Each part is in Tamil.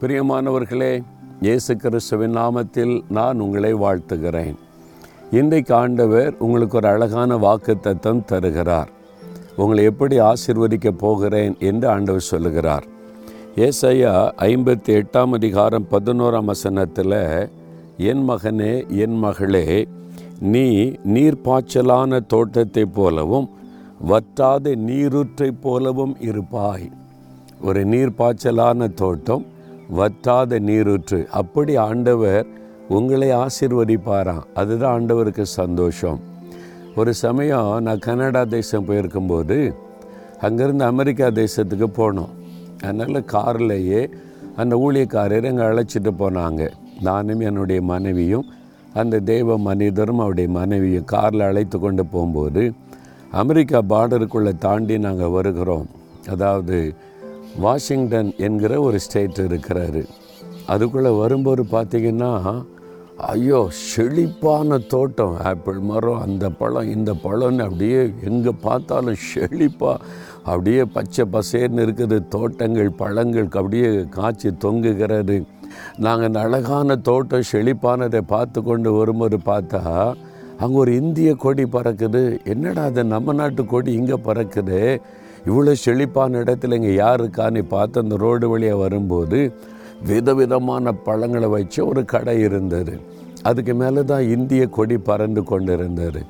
பிரியமானவர்களே இயேசு கிறிஸ்துவின் நாமத்தில் நான் உங்களை வாழ்த்துகிறேன். இன்றைக்கு ஆண்டவர் உங்களுக்கு ஒரு அழகான வாக்கு தத்தம் தருகிறார். உங்களை எப்படி ஆசிர்வதிக்க போகிறேன் என்று ஆண்டவர் சொல்லுகிறார். ஏசையா ஐம்பத்தி எட்டாம் அதிகாரம் பதினோராம் வசனத்தில் என் மகனே என் மகளே நீ நீர்ப்பாய்ச்சலான தோட்டத்தைப் போலவும் வற்றாத நீரூற்றைப் போலவும் இருப்பாய். ஒரு நீர்ப்பாய்ச்சலான தோட்டம் வற்றாத நீரூற்று. அப்படி ஆண்டவர் உங்களை ஆசிர்வதிப்பாராம். அதுதான் ஆண்டவருக்கு சந்தோஷம். ஒரு சமயம் நான் கனடா தேசம் போயிருக்கும்போது அங்கேருந்து அமெரிக்கா தேசத்துக்கு போனோம். அதனால் கார்லேயே அந்த ஊழியக்காரர் எங்கள் அழைச்சிட்டு போனாங்க. நானும் என்னுடைய மனைவியும் அந்த தெய்வ மனிதரும் அவருடைய மனைவியும் காரில் அழைத்து கொண்டு போகும்போது அமெரிக்கா பார்டருக்குள்ளே தாண்டி நாங்கள் வருகிறோம். அதாவது வாஷிங்டன் என்கிற ஒரு ஸ்டேட் இருக்கிறாரு. அதுக்குள்ளே வரும்போது பார்த்திங்கன்னா ஐயோ செழிப்பான தோட்டம். ஆப்பிள் மரம் அந்த பழம் இந்த பழம்னு அப்படியே எங்கே பார்த்தாலும் செழிப்பாக அப்படியே பச்சை பசேர்னு இருக்குது. தோட்டங்கள் பழங்கள் அப்படியே காய்ச்சி தொங்குகிறது நாங்கள் அந்த அழகான தோட்டம் செழிப்பானதை பார்த்து கொண்டு வரும்போது பார்த்தா அங்கே ஒரு இந்திய கொடி பறக்குது. என்னடா அது நம்ம நாட்டு கொடி இங்கே பறக்குது? இவ்வளோ செழிப்பான இடத்துல இங்கே யார் இருக்கான்னு பார்த்து அந்த ரோடு வழியாக வரும்போது விதவிதமான பழங்களை வச்சு ஒரு கடை இருந்தது. அதுக்கு மேலே தான் இந்திய கொடி பறந்து கொண்டு இருந்தார்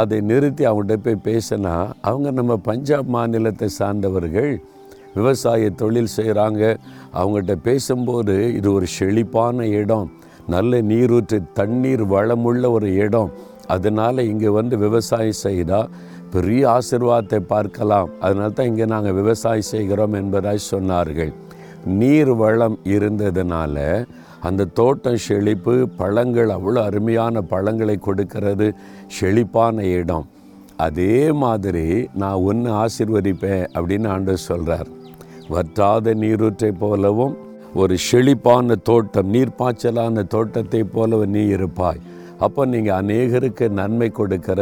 அதை நிறுத்தி அவங்கள்ட்ட போய் பேசினா அவங்க நம்ம பஞ்சாப் மாநிலத்தை சார்ந்தவர்கள் விவசாய தொழில் செய்கிறாங்க அவங்கள்ட்ட பேசும்போது இது ஒரு செழிப்பான இடம். நல்ல நீரூற்று தண்ணீர் வளமுள்ள ஒரு இடம். அதனால் இங்கே வந்து விவசாயம் செய்தால் பெரிய ஆசிர்வாதத்தை பார்க்கலாம். அதனால தான் இங்கே நாங்கள் விவசாயம் செய்கிறோம் என்பதாய் சொன்னார்கள். நீர் வளம் இருந்ததுனால அந்த தோட்டம் செழிப்பு பழங்கள் அவ்வளோ அருமையான பழங்களை கொடுக்கிறது செழிப்பான இடம். அதே மாதிரி நான் ஒன்று ஆசிர்வதிப்பேன் அப்படின்னு ஆண்டவர் சொல்கிறார் வற்றாத நீரூற்றை போலவும் ஒரு செழிப்பான தோட்டம் நீர்ப்பாய்ச்சலான தோட்டத்தை போலவும் நீ இருப்பாய். அப்போ நீங்கள் அநேகருக்கு நன்மை கொடுக்கிற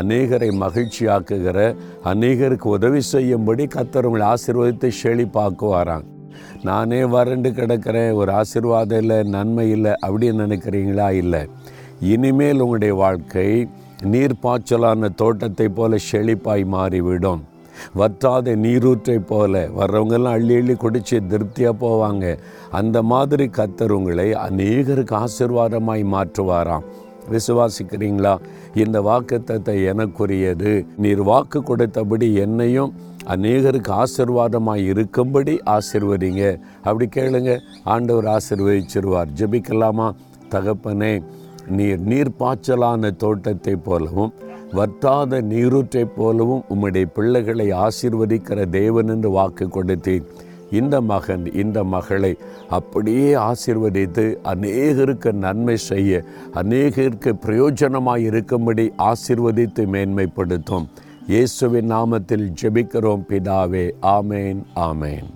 அநேகரை மகிழ்ச்சியாக்குகிற அநேகருக்கு உதவி செய்யும்படி கத்தர் உங்களை ஆசீர்வதித்து செழிப்பாக்குவாராங்க நானே வறண்டு கிடக்கிறேன் ஒரு ஆசீர்வாதம் இல்லை நன்மை இல்லை அப்படின்னு நினைக்கிறீங்களா? இல்லை. இனிமேல் உங்களுடைய வாழ்க்கை நீர்ப்பாய்ச்சலான தோட்டத்தை போல செழிப்பாய் மாறிவிடும். வற்றாத நீரூற்றை போல. வர்றவங்கெல்லாம் அள்ளி அள்ளி குடித்து திருப்தியாக போவாங்க. அந்த மாதிரி கத்தர் உங்களை அநேகருக்கு ஆசிர்வாதமாய் மாற்றுவாராம். விசுவாசிக்கிறீங்களா? இந்த வாக்குத்தத்தை எனக்குரியது. நீர் வாக்கு கொடுத்தபடி என்னையும் அநேகருக்கு ஆசிர்வாதமாக இருக்கும்படி ஆசிர்வதிங்க. அப்படி கேளுங்க ஆண்டவர் ஆசிர்வதிச்சிருவார். ஜெபிக்கலாமா? தகப்பனே நீர் நீர்ப்பாய்ச்சலான தோட்டத்தை போலவும் வற்றாத நீரூற்றைப் போலவும் உம்முடைய பிள்ளைகளை ஆசிர்வதிக்கிற தேவன் என்று வாக்கு கொடுத்தேன் இந்த மகன் இந்த மகளை அப்படியே ஆசிர்வதித்து அநேகருக்கு நன்மை செய்ய அநேகருக்கு பிரயோஜனமாக இருக்கும்படி ஆசிர்வதித்து மேன்மைப்படுத்தும். இயேசுவின் நாமத்தில் ஜெபிக்கிறோம் பிதாவே. ஆமேன் ஆமேன்.